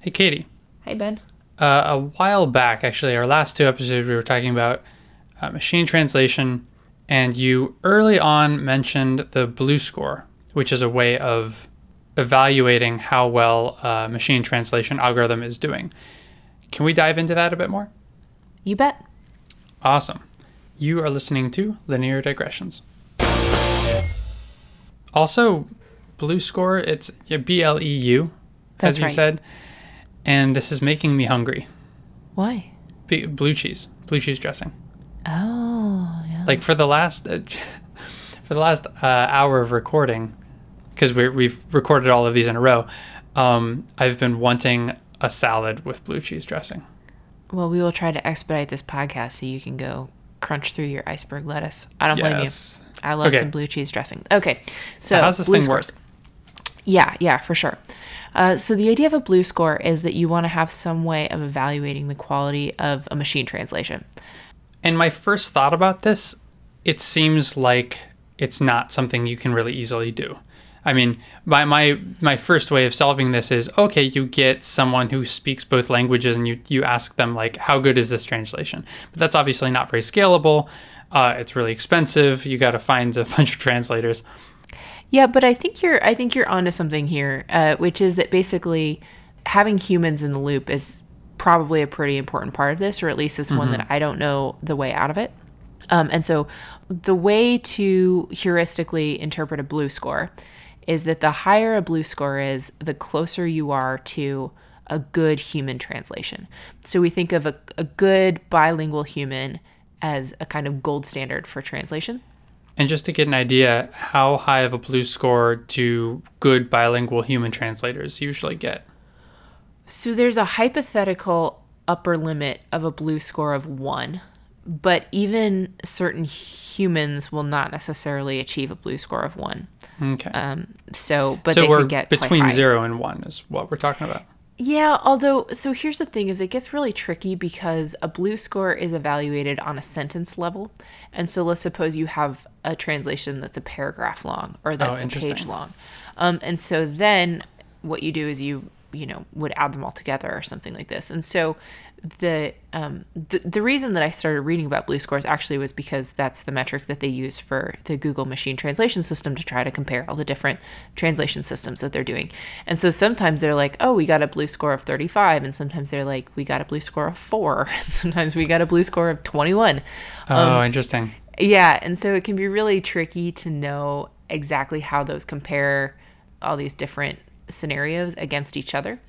Hey, Katie. Hey, Ben. Uh, a while back, actually, our last two episodes, we were talking about uh, machine translation, and you early on mentioned the BLEU score, which is a way of evaluating how well a machine translation algorithm is doing. Can we dive into that a bit more? You bet. Awesome. You are listening to Linear Digressions. Also, BLEU score, it's B L E U, as you right. said. And this is making me hungry. Why? B- blue cheese, blue cheese dressing. Oh, yeah. Like for the last, uh, for the last uh, hour of recording, because we we've recorded all of these in a row. Um, I've been wanting a salad with blue cheese dressing. Well, we will try to expedite this podcast so you can go crunch through your iceberg lettuce. I don't blame you. I love Okay. some blue cheese dressing. Okay, so, how's this thing work? Yeah, yeah, for sure. Uh, so the idea of a BLEU score is that you want to have some way of evaluating the quality of a machine translation. And my first thought about this, it seems like it's not something you can really easily do. I mean, my, my my first way of solving this is okay, you get someone who speaks both languages and you, you ask them like, how good is this translation? But that's obviously not very scalable. Uh, it's really expensive. You got to find a bunch of translators. Yeah, but I think you're I think you're onto something here, uh, which is that basically having humans in the loop is probably a pretty important part of this, or at least is one that I don't know the way out of it. Um, and so, the way to heuristically interpret a BLEU score is that the higher a BLEU score is, the closer you are to a good human translation. So we think of a, a good bilingual human as a kind of gold standard for translation. And just to get an idea, how high of a BLEU score do good bilingual human translators usually get? So there's a hypothetical upper limit of a BLEU score of one, but even certain humans will not necessarily achieve a BLEU score of one. Okay. Um, so, but so they we're could get between zero and one is what we're talking about. Yeah, although so here's the thing is it gets really tricky because a BLEU score is evaluated on a sentence level. And so let's suppose you have a translation that's a paragraph long or that's a page long. Um, and so then what you do is you you know would add them all together or something like this. And so the um the, the reason that I started reading about BLEU scores actually was because that's the metric that they use for the Google machine translation system to try to compare all the different translation systems that they're doing. And so sometimes they're like, "Oh, we got a BLEU score of 35," and sometimes they're like, "We got a BLEU score of 4," and sometimes we got a BLEU score of 21. Oh, interesting. Yeah, and so it can be really tricky to know exactly how those compare all these different scenarios against each other.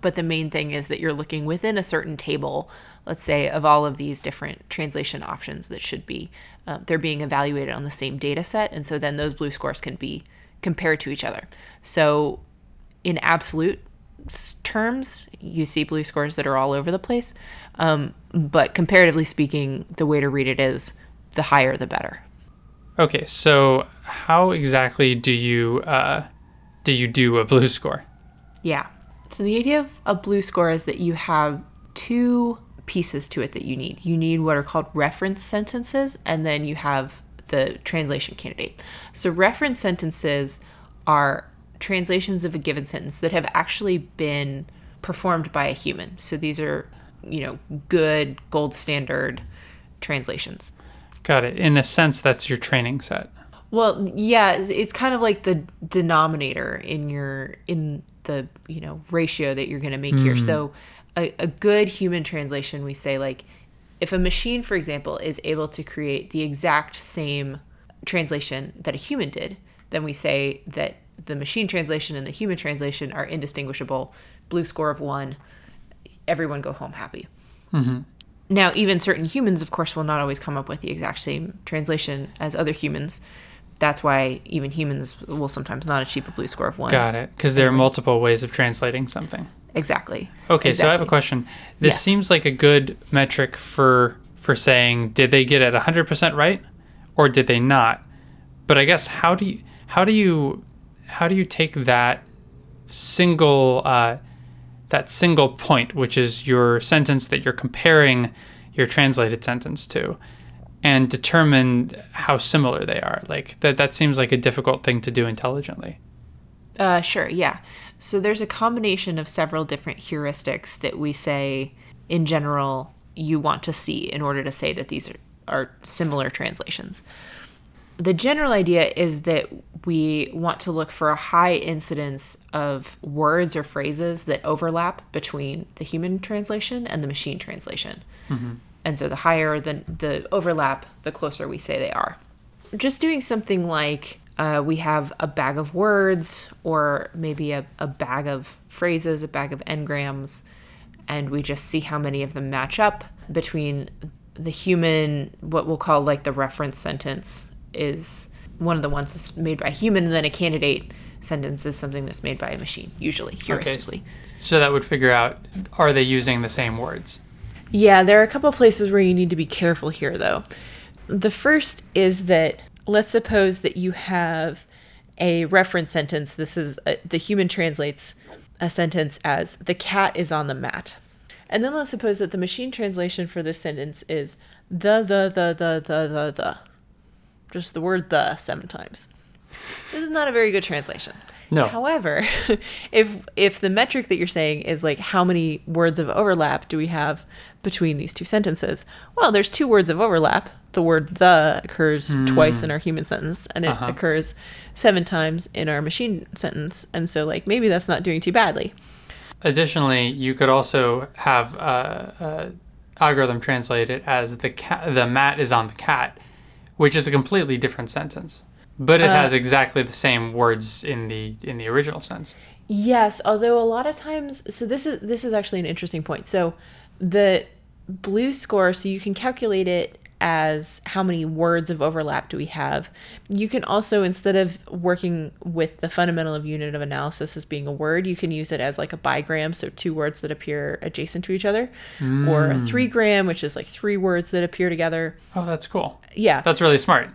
But the main thing is that you're looking within a certain table, let's say, of all of these different translation options that should be, uh, they're being evaluated on the same data set. And so then those BLEU scores can be compared to each other. So in absolute terms, you see BLEU scores that are all over the place. Um, but comparatively speaking, the way to read it is the higher the better. Okay, so how exactly do you uh, do you do a BLEU score? Yeah. So the idea of a BLEU score is that you have two pieces to it that you need. You need what are called reference sentences, and then you have the translation candidate. So reference sentences are translations of a given sentence that have actually been performed by a human. So these are, you know, good gold standard translations. Got it. In a sense, that's your training set. Well, yeah, it's, it's kind of like the denominator in your in the you know ratio that you're going to make here. Hmm. So, a, a good human translation, we say like, if a machine, for example, is able to create the exact same translation that a human did, then we say that the machine translation and the human translation are indistinguishable. BLEU score of one. Everyone go home happy. Mm-hmm. Now, even certain humans, of course, will not always come up with the exact same translation as other humans. That's why even humans will sometimes not achieve a BLEU score of one. Got it. Because there are multiple ways of translating something. Exactly. Okay, so I have a question. This Yes. seems like a good metric for for saying did they get it 100% right or did they not? But I guess how do you how do you how do you take that single uh, that single point, which is your sentence that you're comparing your translated sentence to, and determine how similar they are? Like that that seems like a difficult thing to do intelligently. Uh, sure, yeah. So there's a combination of several different heuristics that we say, in general, you want to see in order to say that these are, are similar translations. The general idea is that we want to look for a high incidence of words or phrases that overlap between the human translation and the machine translation. And so the higher the, the overlap, the closer we say they are. Just doing something like uh, we have a bag of words or maybe a, a bag of phrases, a bag of n-grams, and we just see how many of them match up between the human, what we'll call like the reference sentence is one of the ones that's made by a human, and then a candidate sentence is something that's made by a machine, usually, heuristically. So that would figure out are they using the same words? Yeah, there are a couple places where you need to be careful here, though. The first is that let's suppose that you have a reference sentence. This is a, the human translates a sentence as the cat is on the mat. And then let's suppose that the machine translation for this sentence is the, the, the, the, the, the, the. Just the word the seven times. This is not a very good translation. No. However, if if the metric that you're saying is like how many words of overlap do we have between these two sentences? Well, there's two words of overlap. The word the occurs twice in our human sentence and it occurs seven times in our machine sentence. And so like maybe that's not doing too badly. Additionally, you could also have uh, uh, algorithm translate it as the cat, the mat is on the cat, which is a completely different sentence, but it has exactly the same words in the in the original sense. Yes, although a lot of times so this is this is actually an interesting point. So the BLEU score so you can calculate it as how many words of overlap do we have. You can also instead of working with the fundamental of unit of analysis as being a word, you can use it as like a bigram, so two words that appear adjacent to each other, or a three gram, which is like three words that appear together. Oh, that's cool. Yeah. That's really smart.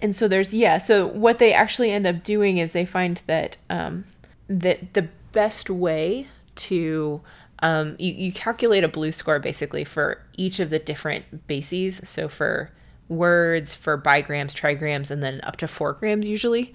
And so there's yeah. So what they actually end up doing is they find that um, that the best way to um, you, you calculate a BLEU score basically for each of the different bases. So for words, for bigrams, trigrams, and then up to four grams usually.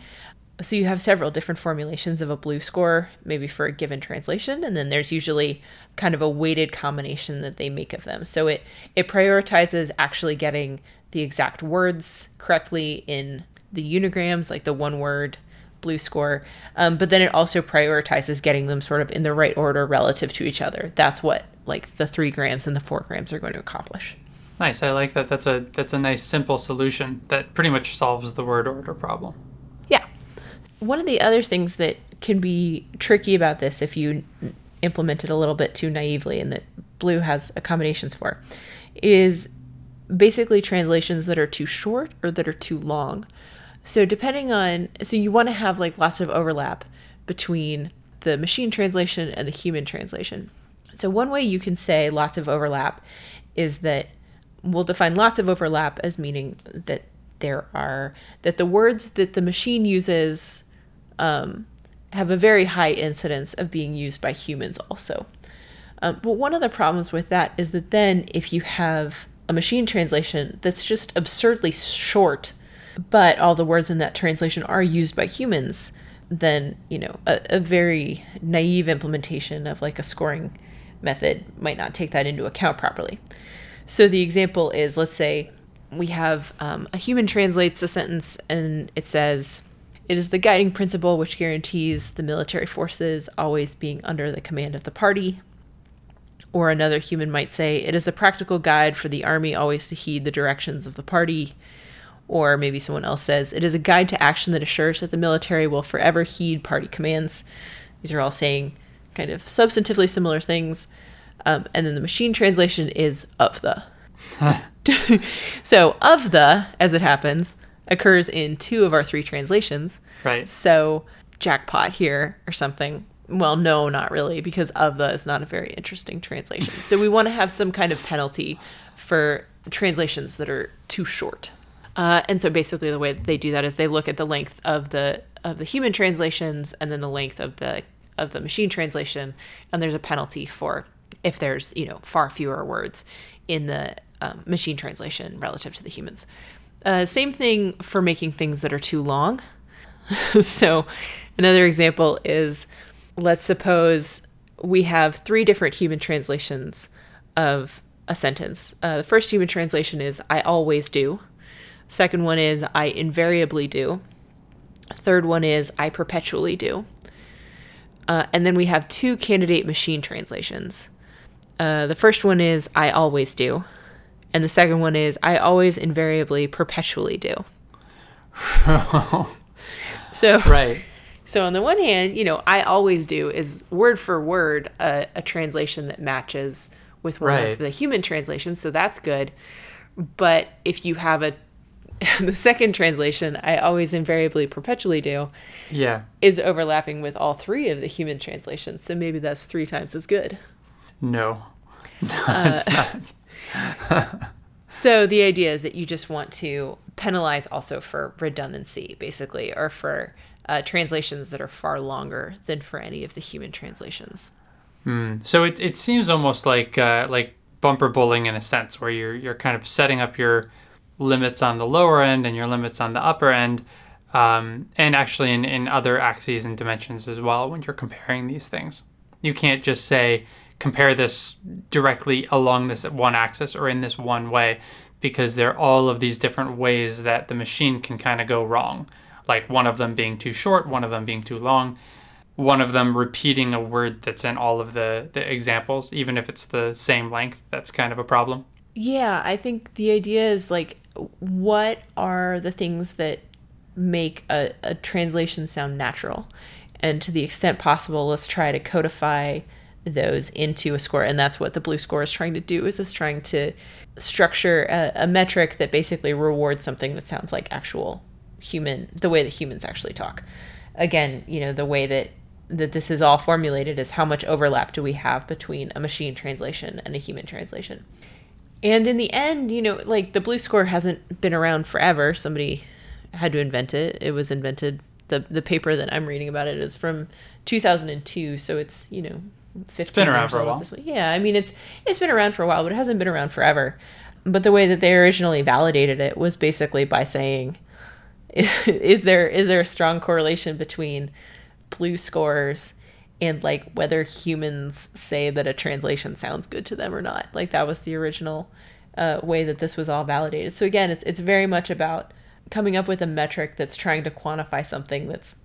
So you have several different formulations of a BLEU score, maybe for a given translation, and then there's usually kind of a weighted combination that they make of them. So it it prioritizes actually getting the exact words correctly in the unigrams, like the one word BLEU score, um, but then it also prioritizes getting them sort of in the right order relative to each other. That's what like the three grams and the four grams are going to accomplish. Nice. I like that. That's a that's a nice simple solution that pretty much solves the word order problem. Yeah. One of the other things that can be tricky about this if you implement it a little bit too naively and that BLEU has accommodations for is basically translations that are too short or that are too long. So depending on so you want to have like lots of overlap between the machine translation and the human translation. So one way you can say lots of overlap is that we'll define lots of overlap as meaning that there are that the words that the machine uses um, have a very high incidence of being used by humans also. Um, but one of the problems with that is that then if you have a machine translation that's just absurdly short, but all the words in that translation are used by humans, then you know a, a very naive implementation of like a scoring method might not take that into account properly. So the example is, let's say we have um, a human translates a sentence and it says, "It is the guiding principle which guarantees the military forces always being under the command of the party." Or another human might say, "It is the practical guide for the army always to heed the directions of the party." Or maybe someone else says, "It is a guide to action that assures that the military will forever heed party commands." These are all saying kind of substantively similar things. Um, and then the machine translation is of the. so of the, as it happens, occurs in two of our three translations. Right. So jackpot here or something. Well, no, not really, because of the is not a very interesting translation. So we want to have some kind of penalty for translations that are too short. Uh, and so basically, the way they do that is they look at the length of the of the human translations and then the length of the of the machine translation, and there's a penalty for if there's you know far fewer words in the um, machine translation relative to the humans. Uh, same thing for making things that are too long. so, another example is let's suppose we have three different human translations of a sentence. Uh, the first human translation is I always do. Second one is I invariably do. Third one is I perpetually do. Uh, and then we have two candidate machine translations. Uh, the first one is I always do. And the second one is I always invariably perpetually do. so right. So on the one hand, you know, I always do is word for word a, a translation that matches with one Right. of the human translations, so that's good. But if you have a the second translation, I always invariably perpetually do, Yeah. is overlapping with all three of the human translations. So maybe that's three times as good. No. No, Uh, it's not. So the idea is that you just want to penalize also for redundancy, basically, or for uh, translations that are far longer than for any of the human translations. So it, it seems almost like uh, like bumper bowling in a sense, where you're you're kind of setting up your limits on the lower end and your limits on the upper end, um, and actually in, in other axes and dimensions as well when you're comparing these things. You can't just say compare this directly along this one axis or in this one way, because there are all of these different ways that the machine can kind of go wrong. Like one of them being too short, one of them being too long one of them repeating a word that's in all of the, the examples, even if it's the same length, that's kind of a problem. Yeah, I think the idea is like, what are the things that make a, a translation sound natural? And to the extent possible, let's try to codify those into a score. And that's what the BLEU score is trying to do is it's trying to structure a, a metric that basically rewards something that sounds like actual human, the way that humans actually talk. Again, you know, the way that that this is all formulated is how much overlap do we have between a machine translation and a human translation. And in the end, you know, like the BLEU score hasn't been around forever. Somebody had to invent it. It was invented. The the paper that I'm reading about it is from 2002, so it's you know, 15 been around for a while. Yeah, I mean it's it's been around for a while, but it hasn't been around forever. But the way that they originally validated it was basically by saying, is there is there a strong correlation between BLEU scores and like whether humans say that a translation sounds good to them or not. Like that was the original uh, way that this was all validated. So again, it's it's very much about coming up with a metric that's trying to quantify something that's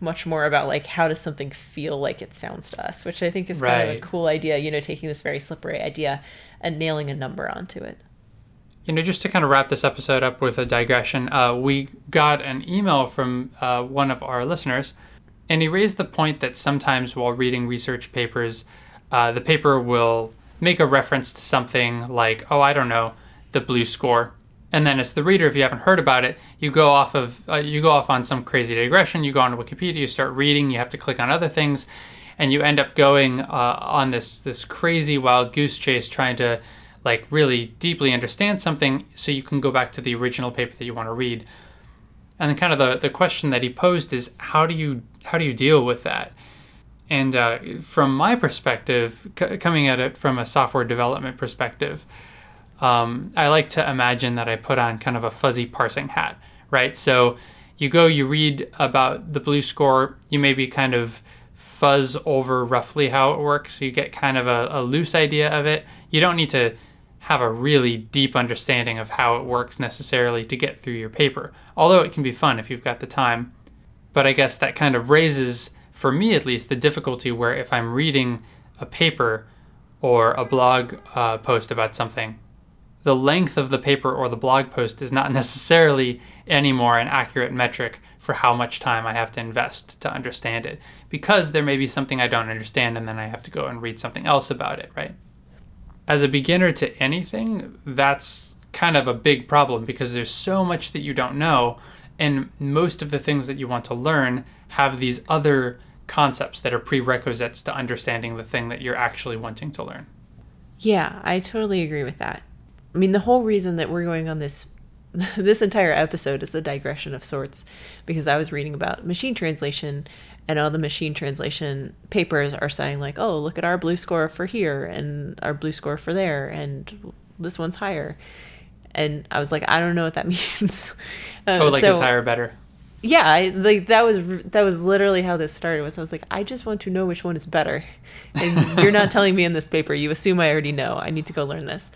much more about like how does something feel like it sounds to us, which I think is kind of a cool idea. You know, taking this very slippery idea and nailing a number onto it. You know, just to kind of wrap this episode up with a digression, uh, we got an email from uh, one of our listeners, and he raised the point that sometimes while reading research papers, uh, the paper will make a reference to something like, oh, I don't know, the BLEU score. And then as the reader, if you haven't heard about it, you go off of uh, you go off on some crazy digression. You go on Wikipedia, you start reading, you have to click on other things, and you end up going uh, on this this crazy wild goose chase trying to like really deeply understand something so you can go back to the original paper that you want to read. And kind of the, the question that he posed is how do you how do you deal with that? And uh, from my perspective, c- coming at it from a software development perspective, um, I like to imagine that I put on kind of a fuzzy parsing hat, right? So you go, you read about the BLEU score, you maybe kind of fuzz over roughly how it works. You get kind of a, a loose idea of it. You don't need to have a really deep understanding of how it works necessarily to get through your paper, although it can be fun if you've got the time. But I guess that kind of raises, for me at least, the difficulty where if I'm reading a paper or a blog uh, post about something, the length of the paper or the blog post is not necessarily anymore an accurate metric for how much time I have to invest to understand it, because there may be something I don't understand and then I have to go and read something else about it, right? As a beginner to anything, that's kind of a big problem because there's so much that you don't know, and most of the things that you want to learn have these other concepts that are prerequisites to understanding the thing that you're actually wanting to learn. Yeah, I totally agree with that. I mean, the whole reason that we're going on this this entire episode is a digression of sorts because I was reading about machine translation and all the machine translation papers are saying like, "Oh, look at our BLEU score for here and our BLEU score for there and this one's higher." And I was like, "I don't know what that means." Uh, Oh, like so- is higher better? yeah, I, like that was that was literally how this started. Was I was like, I just want to know which one is better, and you're not telling me in this paper. You assume I already know. I need to go learn this,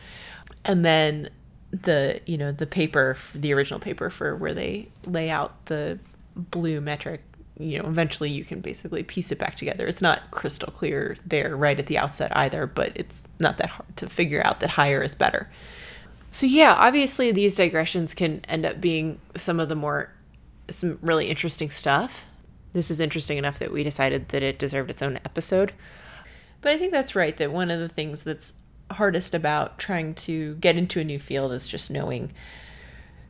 and then the you know the paper, the original paper for where they lay out the BLEU metric. You know, eventually you can basically piece it back together. It's not crystal clear there right at the outset either, but it's not that hard to figure out that higher is better. So yeah, obviously these digressions can end up being some of the more some really interesting stuff. This is interesting enough that we decided that it deserved its own episode. But I think that's right that one of the things that's hardest about trying to get into a new field is just knowing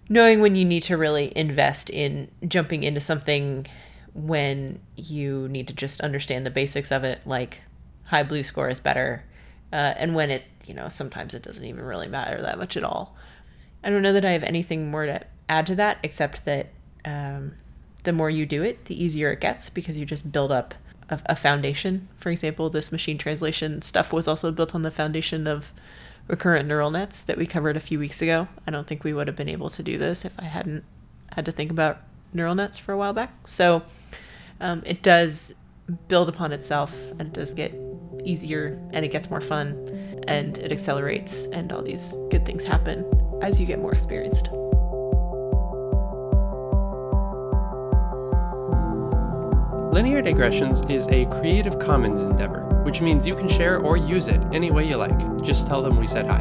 knowing when you need to really invest in jumping into something when you need to just understand the basics of it like high BLEU score is better uh, and when it you know sometimes it doesn't even really matter that much at all i don't know that i have anything more to add to that except that um, the more you do it, the easier it gets because you just build up a, a, foundation. For example, this machine translation stuff was also built on the foundation of recurrent neural nets that we covered a few weeks ago. I don't think we would have been able to do this if I hadn't had to think about neural nets for a while back. So um, it does build upon itself and it does get easier and it gets more fun and it accelerates and all these good things happen as you get more experienced. Linear Digressions is a Creative Commons endeavor, which means you can share or use it any way you like. Just tell them we said hi.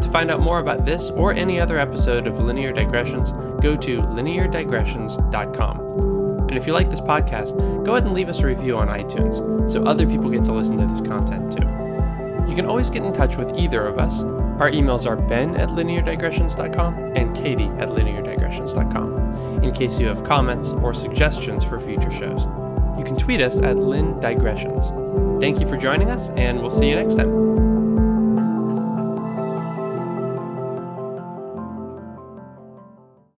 To find out more about this or any other episode of Linear Digressions, go to lineardigressions.com. And if you like this podcast, go ahead and leave us a review on iTunes so other people get to listen to this content too. You can always get in touch with either of us. Our emails are ben at lineardigressions.com and katie at lineardigressions.com in case you have comments or suggestions for future shows you can tweet us at Lin Digressions. Thank you for joining us, and we'll see you next time.